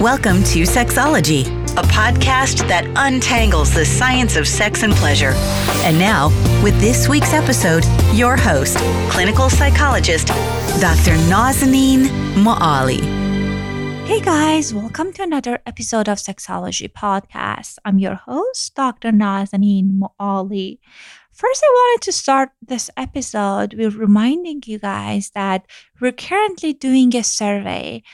Welcome to Sexology, a podcast that untangles the science of sex and pleasure. And now, with this week's episode, your host, clinical psychologist, Dr. Nazanin Moali. Hey guys, welcome to another episode of Sexology Podcast. I'm your host, Dr. Nazanin Moali. First, I wanted to start this episode with reminding you guys that we're currently doing a survey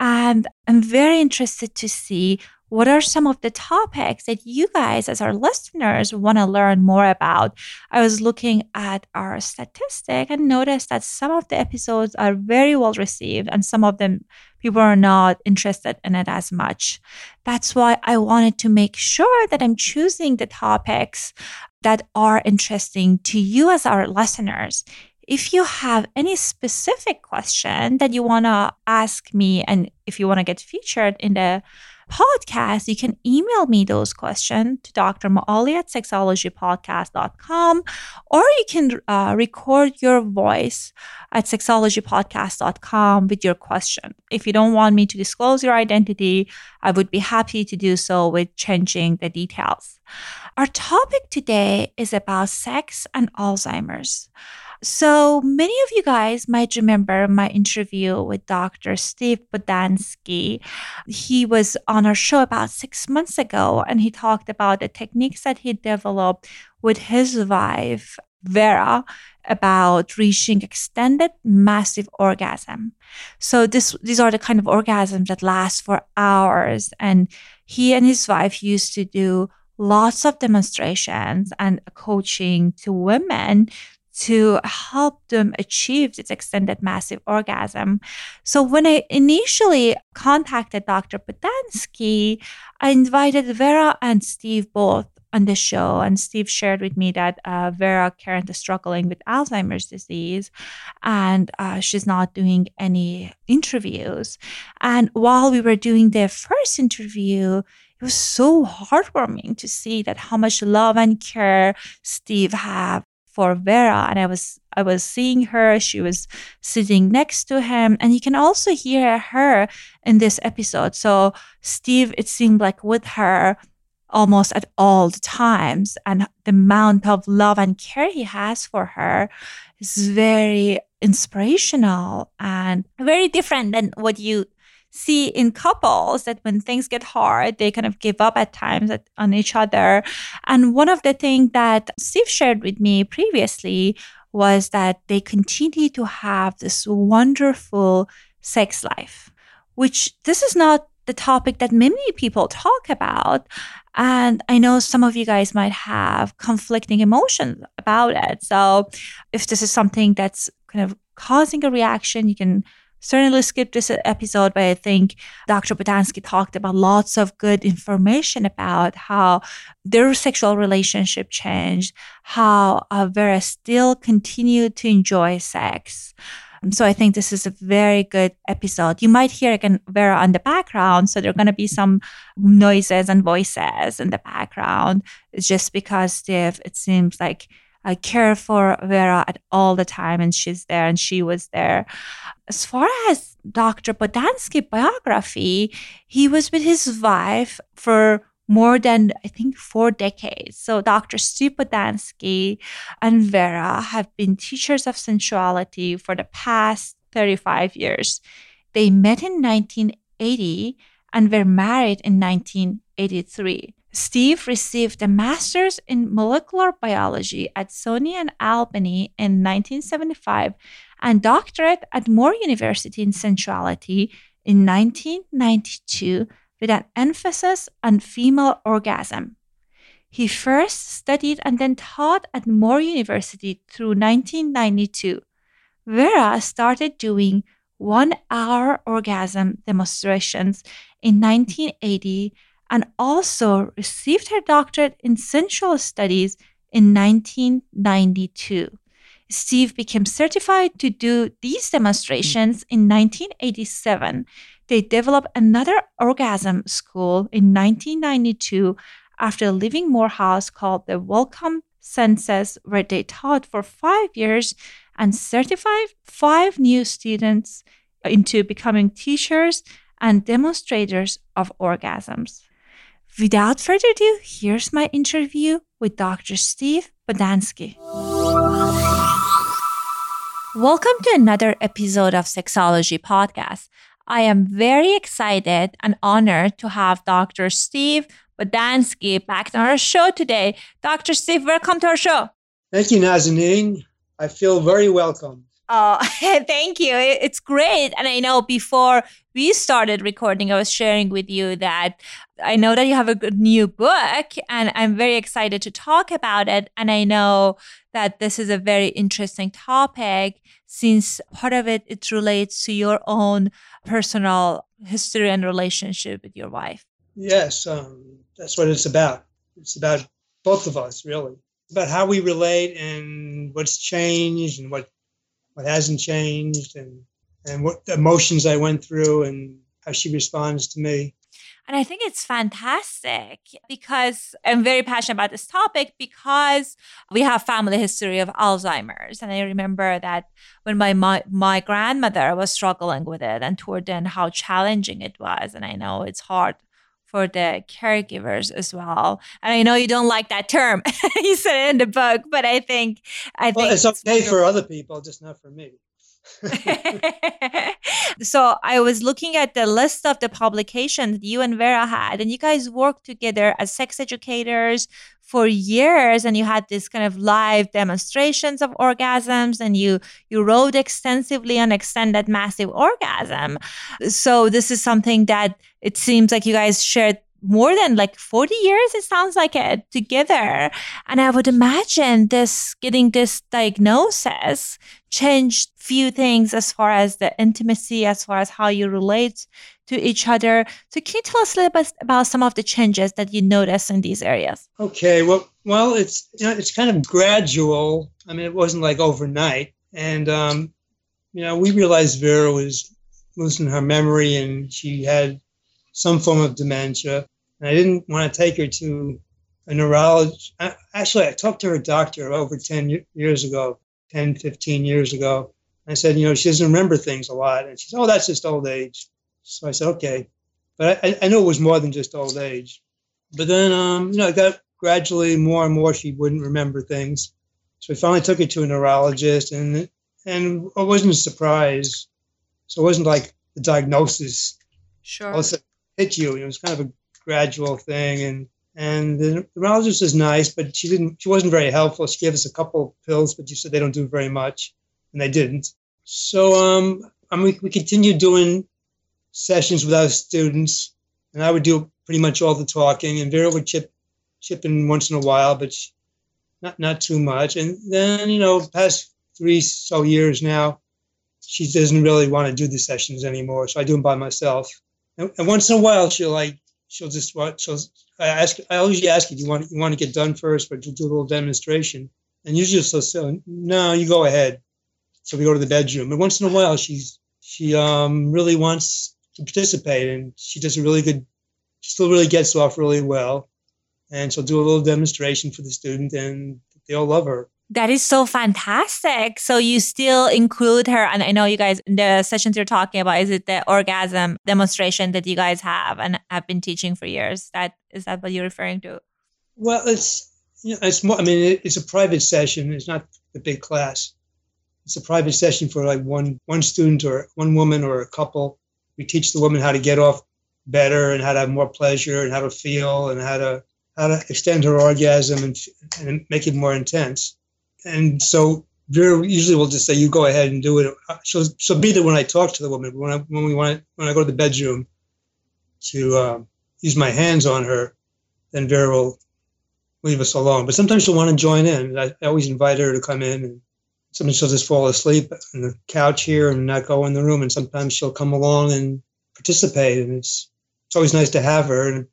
and I'm very interested to see what are some of the topics that you guys, as our listeners, want to learn more about. I was looking at our statistic and noticed that some of the episodes are very well received, and some of them people are not interested in it as much. That's why I wanted to make sure that I'm choosing the topics that are interesting to you as our listeners if you have any specific question that you want to ask me, and if you want to get featured in the podcast, you can email me those questions to Dr. Moali at sexologypodcast.com, or you can uh, record your voice at sexologypodcast.com with your question. If you don't want me to disclose your identity, I would be happy to do so with changing the details. Our topic today is about sex and Alzheimer's. So many of you guys might remember my interview with Dr. Steve Bodansky. He was on our show about six months ago, and he talked about the techniques that he developed with his wife, Vera, about reaching extended massive orgasm. So this these are the kind of orgasms that last for hours. And he and his wife used to do lots of demonstrations and coaching to women to help them achieve this extended massive orgasm. So when I initially contacted Dr. Bodansky, I invited Vera and Steve both on the show, and Steve shared with me that uh, Vera currently is struggling with Alzheimer's disease, and uh, she's not doing any interviews. And while we were doing the first interview, it was so heartwarming to see that how much love and care Steve have for Vera and I was I was seeing her she was sitting next to him and you can also hear her in this episode. So Steve it seemed like with her almost at all times and the amount of love and care he has for her is very inspirational and very different than what you see in couples that when things get hard, they kind of give up at times at, on each other. And one of the things that Steve shared with me previously was that they continue to have this wonderful sex life, which this is not the topic that many people talk about. And I know some of you guys might have conflicting emotions about it. So if this is something that's kind of causing a reaction, you can certainly skip this episode, but I think Dr. Bodansky talked about lots of good information about how their sexual relationship changed, how uh, Vera still continued to enjoy sex. Um, so I think this is a very good episode. You might hear again Vera on the background, so there are going to be some noises and voices in the background. It's just because Steve, it seems like I care for Vera at all the time, and she's there, and she was there. As far as Dr. Bodansky biography, he was with his wife for more than I think four decades. So Dr. Steve Bodansky and Vera have been teachers of sensuality for the past 35 years. They met in 1980 and were married in 1983. Steve received a master's in molecular biology at SUNY and Albany in 1975 and doctorate at More University in sensuality in 1992 with an emphasis on female orgasm. He first studied and then taught at More University through 1992. Vera started doing one hour orgasm demonstrations in 1980 and also received her doctorate in sensual studies in 1992. Steve became certified to do these demonstrations in 1987. They developed another orgasm school in 1992 after leaving Morehouse called the Welcomed Consensus, where they taught for five years and certified five new students into becoming teachers and demonstrators of orgasms. Without further ado, here's my interview with Dr. Steve Bodansky. Welcome to another episode of Sexology Podcast. I am very excited and honored to have Dr. Steve Bodansky back on our show today. Dr. Steve, welcome to our show. Thank you, Nazanin. I feel very welcome. Oh, thank you. It's great. And I know before we started recording, I was sharing with you that I know that you have a good new book and I'm very excited to talk about it. And I know that this is a very interesting topic since part of it, it relates to your own personal history and relationship with your wife. Yes, um, that's what it's about. It's about both of us, really. About how we relate and what's changed and what what hasn't changed and and what emotions I went through and how she responds to me. And I think it's fantastic because I'm very passionate about this topic because we have family history of Alzheimer's. And I remember that when my, my, my grandmother was struggling with it and toward then how challenging it was. And I know it's hard for the caregivers as well. And I know you don't like that term. you said it in the book, but I think I well, think it's okay for other people, just not for me. so I was looking at the list of the publications you and Vera had, and you guys worked together as sex educators for years, and you had this kind of live demonstrations of orgasms, and you you wrote extensively on extended massive orgasm. So this is something that it seems like you guys shared more than like 40 years it sounds like it together. And i would imagine this getting this diagnosis changed few things as far as the intimacy as far as how you relate to each other. So can you tell us a little bit about some of the changes that you notice in these areas? Okay well well it's you know it's kind of gradual. I mean it wasn't like overnight. And um you know we realized vera was losing her memory and she had some form of dementia. And I didn't want to take her to a neurologist. Actually, I talked to her doctor over 10 years ago, 10, 15 years ago. I said, you know, she doesn't remember things a lot. And she said, oh, that's just old age. So I said, okay. But I, I knew it was more than just old age. But then, um, you know, it got gradually more and more she wouldn't remember things. So we finally took her to a neurologist, and and I wasn't surprised. So it wasn't like the diagnosis. Sure. Also, hit you. It was kind of a gradual thing, and and the neurologist is nice, but she didn't. She wasn't very helpful. She gave us a couple of pills, but she said they don't do very much, and they didn't. So um, I mean, we continued doing sessions with our students, and I would do pretty much all the talking, and Vera would chip chip in once in a while, but she, not not too much. And then you know, past three so years now, she doesn't really want to do the sessions anymore, so I do them by myself. And, and once in a while, she'll like she'll just what she'll I ask I always ask you, do you want you want to get done first, but you'll do a little demonstration. And usually she'll say, no, you go ahead. So we go to the bedroom. And once in a while, she's she um, really wants to participate, and she does a really good. She still really gets off really well, and she'll do a little demonstration for the student, and they all love her. That is so fantastic. So you still include her, and I know you guys the sessions you're talking about is it the orgasm demonstration that you guys have and have been teaching for years? That is that what you're referring to? Well, it's you know, it's more. I mean, it's a private session. It's not a big class. It's a private session for like one one student or one woman or a couple. We teach the woman how to get off better and how to have more pleasure and how to feel and how to how to extend her orgasm and, and make it more intense and so Vera usually will just say, "You go ahead and do it." She'll she'll be there when I talk to the woman. When I when we want when I go to the bedroom to uh, use my hands on her, then Vera will leave us alone. But sometimes she'll want to join in. I, I always invite her to come in, and sometimes she'll just fall asleep on the couch here and not go in the room. And sometimes she'll come along and participate, and it's it's always nice to have her. And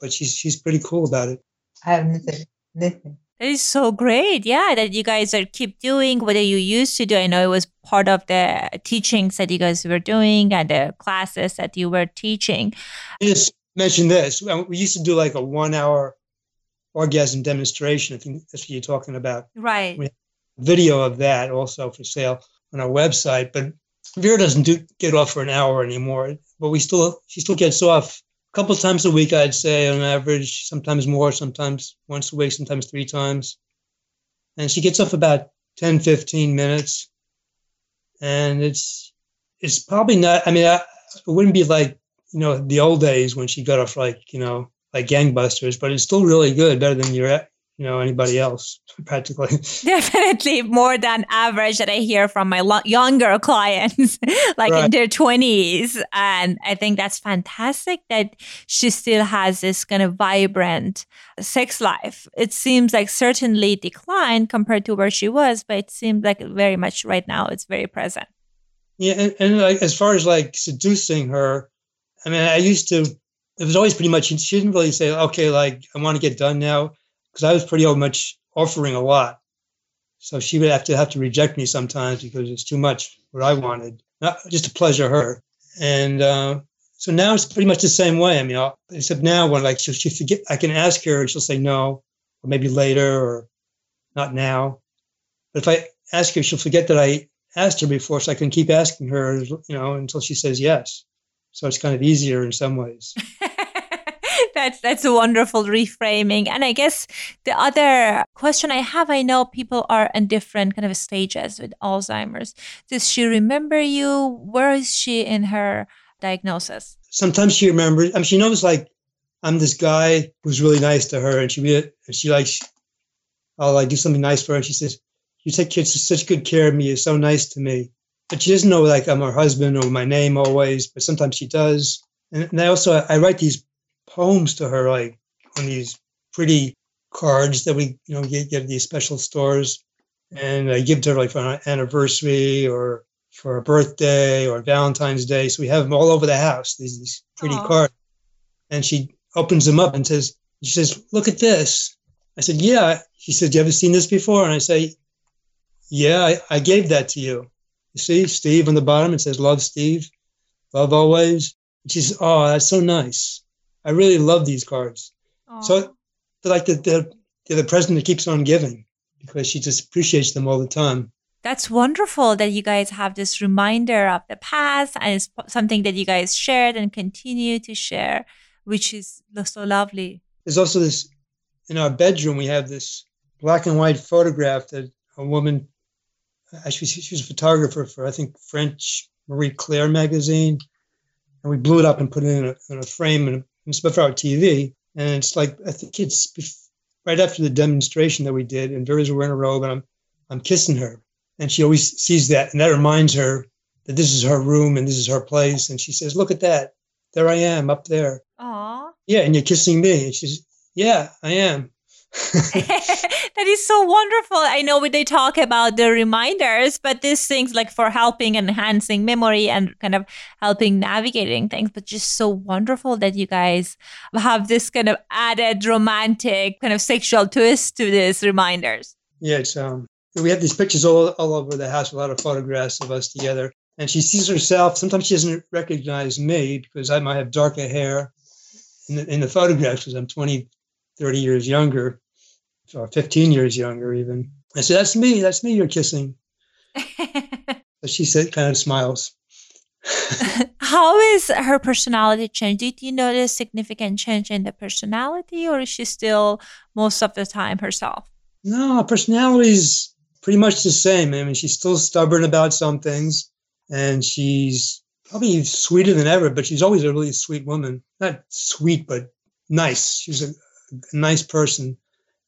but she's she's pretty cool about it. I have nothing, nothing. That is so great. Yeah, that you guys are keep doing what you used to do. I know it was part of the teachings that you guys were doing and the classes that you were teaching. I just mention this. We used to do like a one hour orgasm demonstration. I think that's what you're talking about. Right. We have video of that also for sale on our website. But Vera doesn't do, get off for an hour anymore, but we still she still gets off a couple times a week, I'd say on average. Sometimes more, sometimes once a week, sometimes three times, and she gets off about 10, 15 minutes, and it's it's probably not. I mean, I, it wouldn't be like you know the old days when she got off like you know like gangbusters, but it's still really good, better than your you know anybody else practically. Definitely more than average that i hear from my lo- younger clients like right. in their 20s and i think that's fantastic that she still has this kind of vibrant sex life. It seems like certainly declined compared to where she was but it seems like very much right now it's very present. Yeah and, and like, as far as like seducing her i mean i used to it was always pretty much she didn't really say okay like i want to get done now because I was pretty much offering a lot. So she would have to have to reject me sometimes because it's too much what I wanted, not just to pleasure her. And uh, so now it's pretty much the same way. I mean, I'll, except now when like she'll, she forget, I can ask her and she'll say no, or maybe later, or not now. But if I ask her, she'll forget that I asked her before, so I can keep asking her, you know, until she says yes. So it's kind of easier in some ways. that's that's a wonderful reframing. And I guess the other question I have, I know people are in different kind of stages with Alzheimer's. Does she remember you? Where is she in her diagnosis? Sometimes she remembers. I mean, she knows like I'm this guy who's really nice to her, and she really, she likes. I'll like do something nice for her. And she says, "You take such good care of me. You're so nice to me." But she doesn't know like I'm her husband or my name always. But sometimes she does. And, and I also I write these poems to her, like on these pretty cards that we, you know, get, get at these special stores. And I give to her like for an anniversary or for a birthday or Valentine's Day. So we have them all over the house, these, these pretty Aww. cards. And she opens them up and says, she says, look at this. I said, yeah. She said, you ever seen this before? And I say, yeah, I, I gave that to you. You see, Steve on the bottom, it says, love Steve, love always. And she says, oh, that's so nice. I really love these cards. Aww. So like the, the, they're the present that keeps on giving because she just appreciates them all the time. That's wonderful that you guys have this reminder of the past and it's something that you guys shared and continue to share, which is so lovely. There's also this in our bedroom, we have this black and white photograph that a woman, actually, she was a photographer for, I think, French Marie Claire magazine. And we blew it up and put it in a, in a frame and it's for our TV, and it's like I think it's right after the demonstration that we did, and Vera's wearing a robe, and I'm I'm kissing her, and she always sees that, and that reminds her that this is her room and this is her place, and she says, "Look at that, there I am up there." Aww. Yeah, and you're kissing me, and she's, "Yeah, I am." that is so wonderful. I know when they talk about the reminders, but these things like for helping enhancing memory and kind of helping navigating things, but just so wonderful that you guys have this kind of added romantic kind of sexual twist to these reminders. Yeah, it's um we have these pictures all, all over the house, a lot of photographs of us together. And she sees herself. Sometimes she doesn't recognize me because I might have darker hair in the, in the photographs because I'm 20, 30 years younger, or 15 years younger, even. I said, That's me. That's me you're kissing. but she said, kind of smiles. How is her personality changed? Did you notice significant change in the personality, or is she still most of the time herself? No, personality is pretty much the same. I mean, she's still stubborn about some things, and she's probably sweeter than ever. But she's always a really sweet woman. Not sweet, but nice. She's a a nice person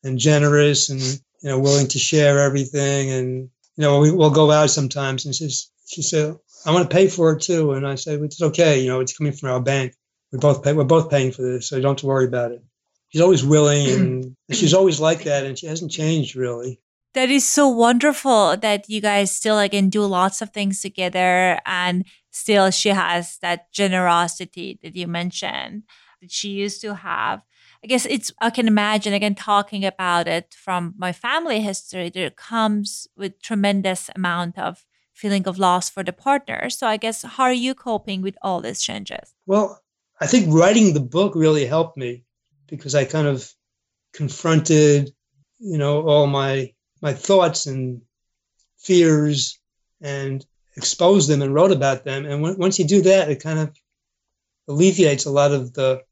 and generous and you know willing to share everything. And you know we, will go out sometimes and she's she said i want to pay for it too. And i said it's okay you know it's coming from our bank. We both pay we're both paying for this so don't have to worry about it. She's always willing and she's always like that and she hasn't changed really. That is so wonderful that you guys still like and do lots of things together and still she has that generosity that you mentioned that she used to have I guess it's, I can imagine again talking about it from my family history, there comes with tremendous amount of feeling of loss for the partner. So I guess how are you coping with all these changes? Well, I think writing the book really helped me because I kind of confronted, you know, all my my thoughts and fears and exposed them and wrote about them. And once you do that, it kind of alleviates a lot of the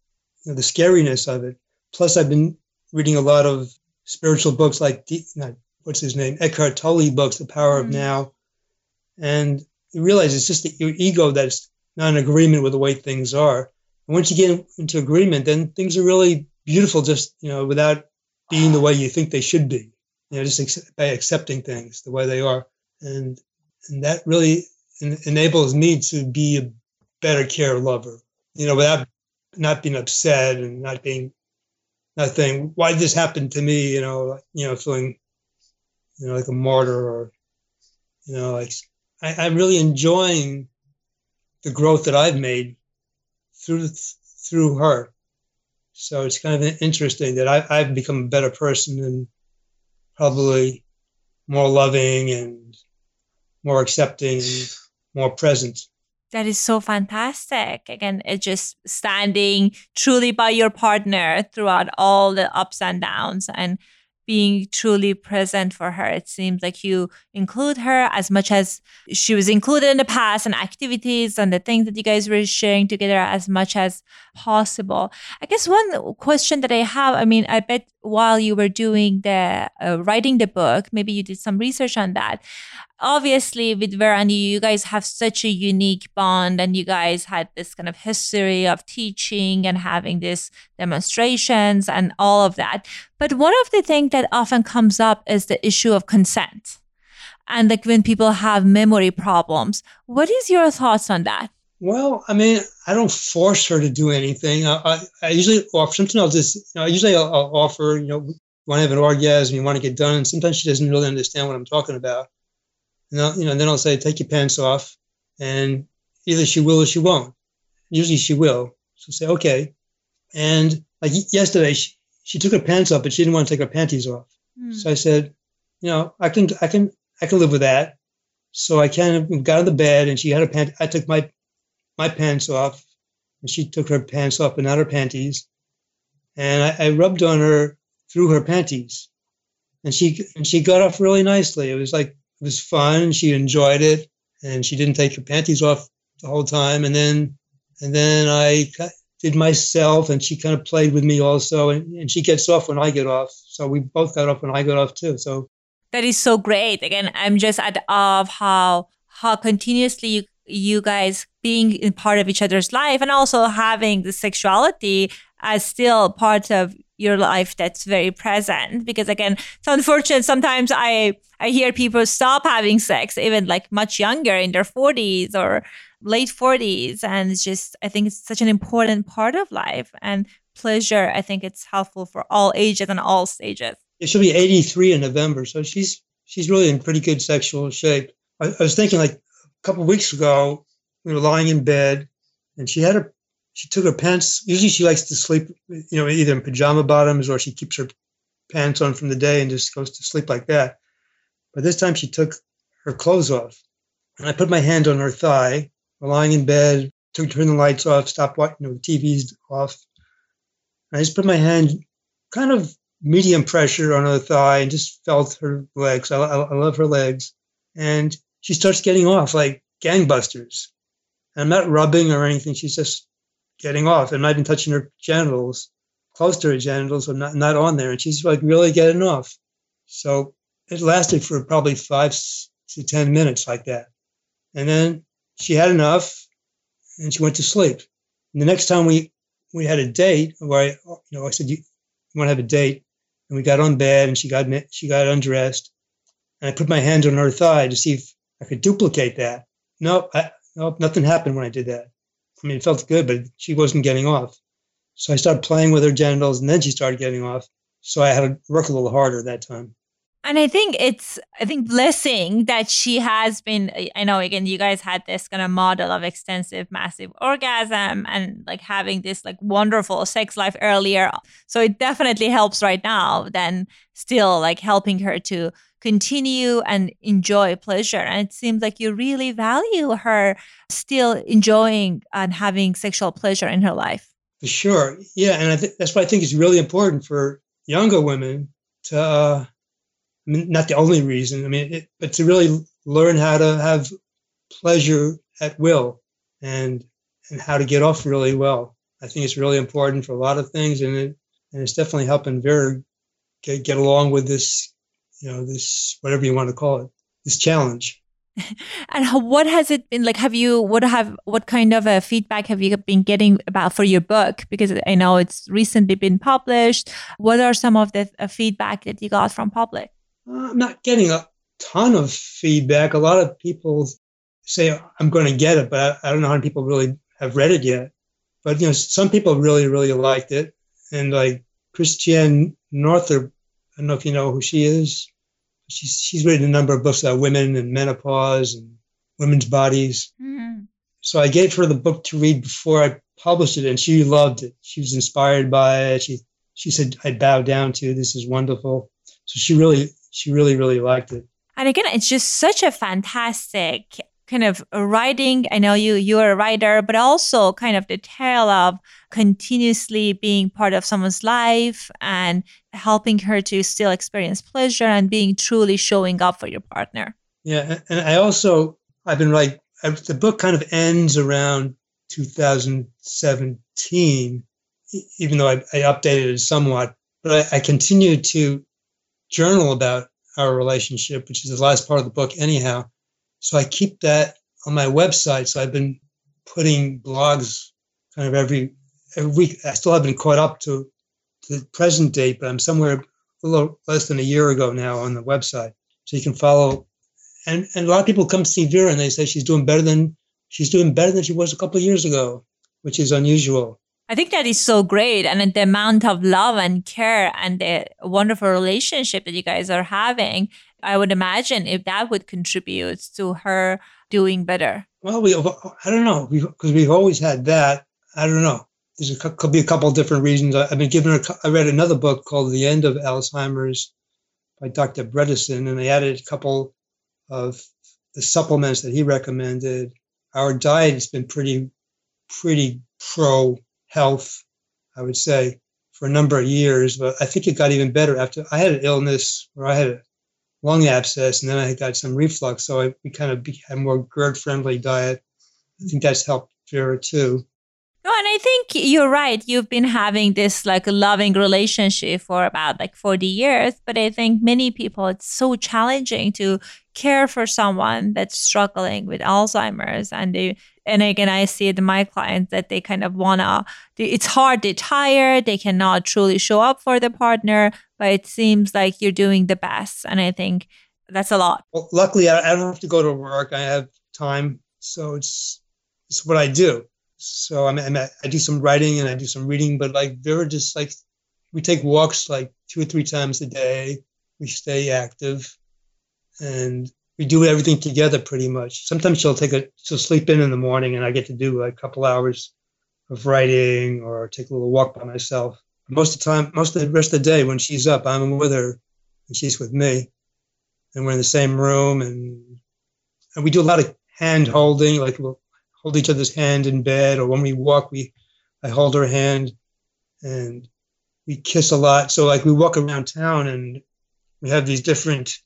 you know, the scariness of it. Plus, I've been reading a lot of spiritual books like not, what's his name Eckhart Tolle books, The Power mm-hmm. of Now, and you realize it's just your ego that's not in agreement with the way things are. And once you get into agreement, then things are really beautiful, just you know, without being the way you think they should be. You know, just ex- by accepting things the way they are, and and that really en- enables me to be a better care lover. You know, without not being upset and not being not saying why did this happen to me. You know, you know, feeling you know like a martyr or you know like I, I'm really enjoying the growth that I've made through through her. So it's kind of interesting that I, I've become a better person and probably more loving and more accepting, more present. That is so fantastic. Again, it's just standing truly by your partner throughout all the ups and downs and being truly present for her. It seems like you include her as much as she was included in the past and activities and the things that you guys were sharing together as much as possible. I guess one question that I have, I mean, I bet while you were doing the uh, writing the book, maybe you did some research on that obviously with Verani, you guys have such a unique bond and you guys had this kind of history of teaching and having these demonstrations and all of that. But one of the things that often comes up is the issue of consent. And like when people have memory problems, what is your thoughts on that? Well, I mean, I don't force her to do anything. I, I, I usually offer, sometimes I'll just, you know, usually I'll, I'll offer, you know, want to have an orgasm, you want to get done. And sometimes she doesn't really understand what I'm talking about. And I'll, you know, then I'll say, take your pants off. And either she will or she won't. Usually she will. So say, okay. And like yesterday, she, she took her pants off, but she didn't want to take her panties off. Mm. So I said, you know, I can, I can, I can live with that. So I kind of got out of the bed and she had her pant. I took my, my pants off and she took her pants off, but not her panties. And I, I rubbed on her through her panties and she, and she got off really nicely. It was like it was fun. She enjoyed it, and she didn't take her panties off the whole time. And then, and then I did myself, and she kind of played with me also. And, and she gets off when I get off, so we both got off when I got off too. So that is so great. Again, I'm just at awe of how how continuously you you guys being in part of each other's life and also having the sexuality as still part of your life that's very present. Because again it's unfortunate sometimes i i hear people stop having sex even like much younger in their 40s or late 40s and it's just i think it's such an important part of life. And pleasure i think it's helpful for all ages and all stages. It she'll be 83 in november. So she's she's really in pretty good sexual shape. I, I was thinking like a couple weeks ago we were lying in bed and she had her she took her pants. Usually, she likes to sleep, you know, either in pajama bottoms or she keeps her pants on from the day and just goes to sleep like that. But this time, she took her clothes off, and I put my hand on her thigh, lying in bed, took turn the lights off, stopped watching, you know, the TV's off. And I just put my hand, kind of medium pressure on her thigh, and just felt her legs. I, I, I love her legs, and she starts getting off like gangbusters. And I'm not rubbing or anything. She's just getting off and not even touching her genitals, close to her genitals, or not, not on there. And she's like really getting off. So it lasted for probably five to 10 minutes like that. And then she had enough and she went to sleep. And the next time we, we had a date where I, you know, I said, you, want to have a date? And we got on bed and she got, she got undressed. And I put my hand on her thigh to see if I could duplicate that. Nope, I, nope, nothing happened when I did that. I mean, it felt good, but she wasn't getting off. So I started playing with her genitals, and then she started getting off. So I had to work a little harder that time. And I think it's, I think, blessing that she has been. I know, again, you guys had this kind of model of extensive, massive orgasm and like having this like wonderful sex life earlier. So it definitely helps right now, than still like helping her to continue and enjoy pleasure. And it seems like you really value her still enjoying and having sexual pleasure in her life. For sure. Yeah. And th- that's why I think it's really important for younger women to, uh, I mean, not the only reason, I mean, it, but to really learn how to have pleasure at will and and how to get off really well. I think it's really important for a lot of things, and it and it's definitely helping Vera get, get along with this, you know, this whatever you want to call it, this challenge. and how, what has it been like? Have you what have what kind of a feedback have you been getting about for your book? Because I know it's recently been published. What are some of the uh, feedback that you got from public? Uh, I'm not getting a ton of feedback. A lot of people say I'm going to get it, but I, I don't know how many people really have read it yet. But you know, some people really, really liked it, and like Christiane Northrup, I don't know if you know who she is. She's she's written a number of books about women and menopause and women's bodies. Mm-hmm. So I gave her the book to read before I published it, and she loved it. She was inspired by it. She she said I bow down to you. this is wonderful. So she really she really really liked it. And again, it's just such a fantastic kind of writing. I know you you're a writer, but also kind of the tale of continuously being part of someone's life and helping her to still experience pleasure and being truly showing up for your partner. Yeah, and I also I've been like the book kind of ends around 2017, even though I, I updated it somewhat. But I, I continued to journal about our relationship, which is the last part of the book, anyhow. So I keep that on my website. So I've been putting blogs kind of every every week. I still haven't caught up to, the present date, but I'm somewhere a little less than a year ago now on the website. So you can follow. And and a lot of people come see Vera and they say she's doing better than she's doing better than she was a couple of years ago, which is unusual. I think that is so great. And the amount of love and care and the wonderful relationship that you guys are having I would imagine if that would contribute to her doing better. Well, we I don't know because we've always had that. I don't know. There's could be a couple different reasons. I've been given. A, I read another book called The End of Alzheimer's by Dr. Bredesen, and they added a couple of the supplements that he recommended. Our diet has been pretty, pretty pro health, I would say, for a number of years. But I think it got even better after I had an illness where I had a lung abscess, and then I got some reflux. So I, we kind of had a more GERD friendly diet. I think that's helped Vera too. No, and I think you're right. You've been having this like loving relationship for about like 40 years. But I think many people, it's so challenging to care for someone that's struggling with Alzheimer's. And they, and again, I see it in my clients that they kind of wanna, it's hard, they're tired, they cannot truly show up for the partner, but it seems like you're doing the best. And I think that's a lot. Well, luckily, I don't have to go to work. I have time. So it's, it's what I do. So I mean, I do some writing and I do some reading, but like Vera just like we take walks like two or three times a day. We stay active, and we do everything together pretty much. Sometimes she'll take a she'll sleep in in the morning, and I get to do a couple hours of writing or take a little walk by myself. Most of the time, most of the rest of the day, when she's up, I'm with her, and she's with me, and we're in the same room, and and we do a lot of hand holding, like we'll hold each other's hand in bed, or when we walk, we I hold her hand, and we kiss a lot. So like we walk around town, and we have these different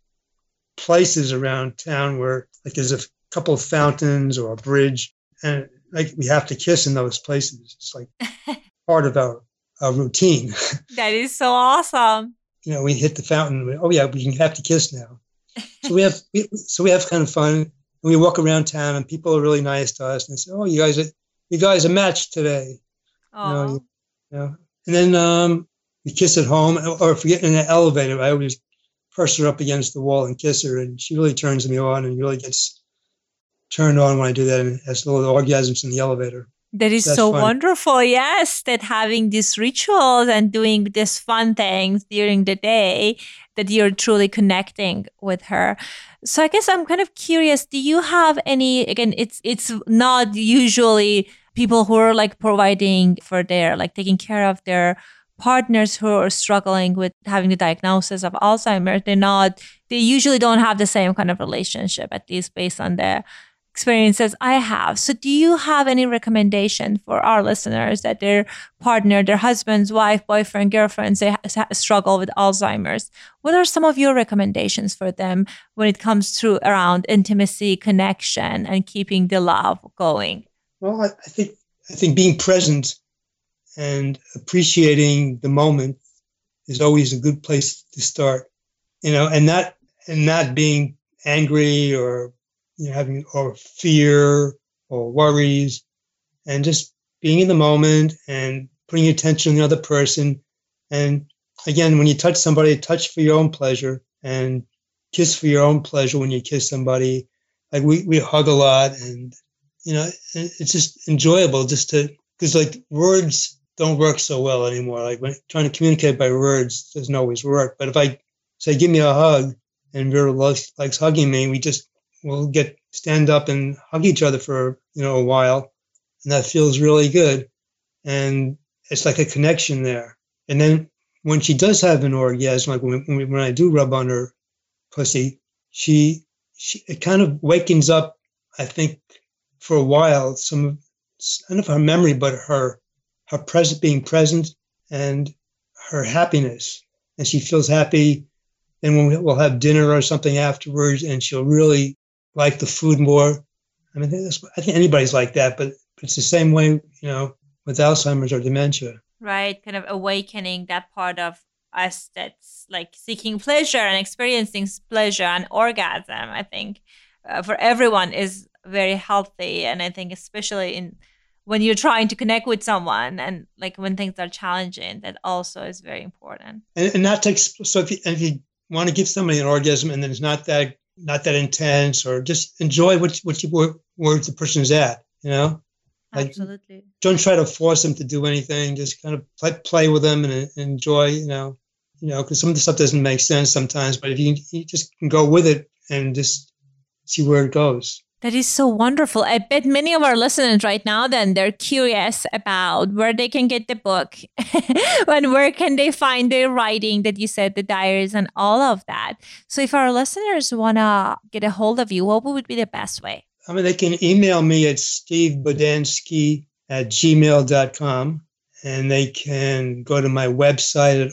places around town where like there's a couple of fountains or a bridge, and like we have to kiss in those places. It's like part of our, our routine. That is so awesome. you know, we hit the fountain. Oh yeah, we can have to kiss now. So we have we, so we have kind of fun and we walk around town and people are really nice to us and they say, "Oh, you guys are you guys are matched today." You know, you, you know, and then um, we kiss at home, or if we get in an elevator, I always press her up against the wall and kiss her, and she really turns me on and really gets turned on when I do that and has little orgasms in the elevator. That is That's so fun. wonderful. Yes, that having these rituals and doing these fun things during the day, that you're truly connecting with her. So I guess I'm kind of curious. Do you have any? Again, it's it's not usually people who are like providing for their like taking care of their partners who are struggling with having the diagnosis of Alzheimer's. They're not. They usually don't have the same kind of relationship, at least based on the experiences I have. So, do you have any recommendation for our listeners that their partner, their husbands, wife, boyfriend, girlfriends, they struggle with Alzheimer's? What are some of your recommendations for them when it comes to around intimacy, connection, and keeping the love going? Well, I, I think I think being present and appreciating the moment is always a good place to start. You know, and not and not being angry or you know, having or fear or worries, and just being in the moment and putting attention on the other person. And again, when you touch somebody, touch for your own pleasure and kiss for your own pleasure when you kiss somebody. Like we, we hug a lot and, you know, it's just enjoyable just to, because like words don't work so well anymore. Like when trying to communicate by words doesn't always work. But if I say, give me a hug and Vera likes, likes hugging me, we just we'll get stand up and hug each other for you know a while, and that feels really good, and it's like a connection there. And then when she does have an orgasm, like when, when I do rub on her pussy, she, she it kind of wakens up. I think for a while, some of I don't know her memory, but her her present being present and her happiness, and she feels happy. And when we'll have dinner or something afterwards, and she'll really like the food more. I mean, I think anybody's like that, but it's the same way, you know, with Alzheimer's or dementia. Right. Kind of awakening that part of us that's like seeking pleasure and experiencing pleasure and orgasm, I think uh, for everyone is very healthy. And I think, especially in when you're trying to connect with someone and like when things are challenging, that also is very important. And, and not take, so if you, if you want to give somebody an orgasm and then it's not that not that intense, or just enjoy what what you where, where the person is at. You know, like, absolutely. Don't try to force them to do anything. Just kind of play, play with them and, and enjoy. You know, you know, because some of the stuff doesn't make sense sometimes. But if you, you just can go with it and just see where it goes. That is so wonderful. I bet many of our listeners right now then they're curious about where they can get the book and where can they find the writing that you said, the diaries and all of that. So if our listeners want to get a hold of you, what would be the best way? I mean, they can email me at stevebodansky at gmail.com and they can go to my website at,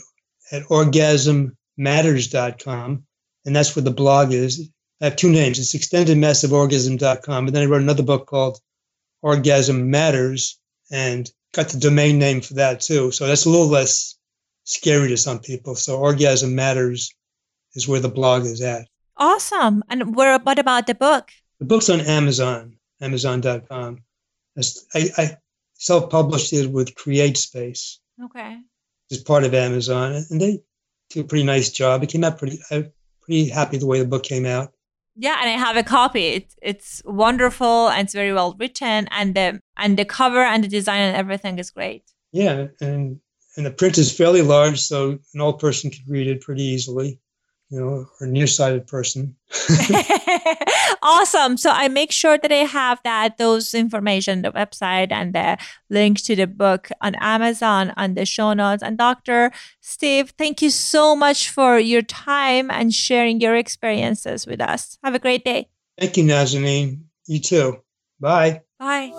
at orgasmmatters.com and that's where the blog is I have two names. It's extendedmassiveorgasm.com. And then I wrote another book called Orgasm Matters and got the domain name for that too. So that's a little less scary to some people. So Orgasm Matters is where the blog is at. Awesome. And where, what about the book? The book's on Amazon, amazon.com. I, I self published it with CreateSpace. Okay. It's part of Amazon. And they do a pretty nice job. It came out pretty, I'm pretty happy the way the book came out. Yeah, and I have a copy. It's it's wonderful and it's very well written, and the and the cover and the design and everything is great. Yeah, and and the print is fairly large, so an old person could read it pretty easily you know, or nearsighted person. awesome. So I make sure that I have that those information, the website and the link to the book on Amazon on the show notes. And Dr. Steve, thank you so much for your time and sharing your experiences with us. Have a great day. Thank you, Nazanin. You too. Bye. Bye.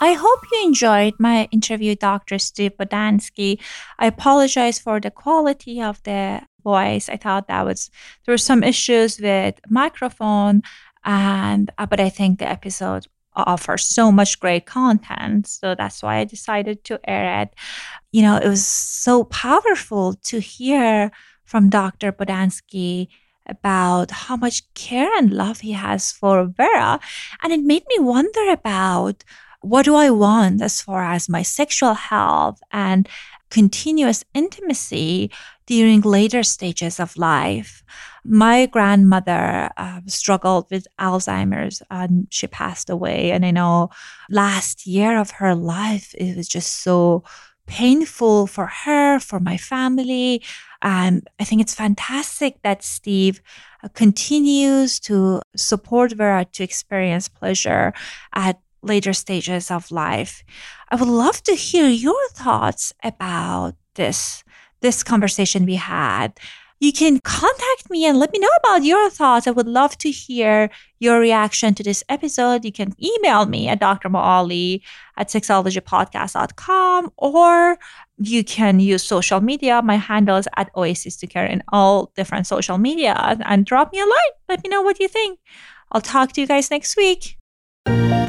I hope you enjoyed my interview, Dr. Steve Bodansky. I apologize for the quality of the voice. I thought that was there were some issues with microphone, and uh, but I think the episode offers so much great content, so that's why I decided to air it. You know, it was so powerful to hear from Dr. Bodansky about how much care and love he has for Vera. And it made me wonder about what do I want as far as my sexual health and continuous intimacy during later stages of life. My grandmother uh, struggled with Alzheimer's and she passed away. And I know last year of her life, it was just so painful for her, for my family. And I think it's fantastic that Steve uh, continues to support Vera to experience pleasure at later stages of life. I would love to hear your thoughts about this this conversation we had. you can contact me and let me know about your thoughts. I would love to hear your reaction to this episode. You can email me at Dr. Moali at sexologypodcast.com or you can use social media. My handle is at Oasis to Care in all different social media and drop me a line. Let me know what you think. I'll talk to you guys next week.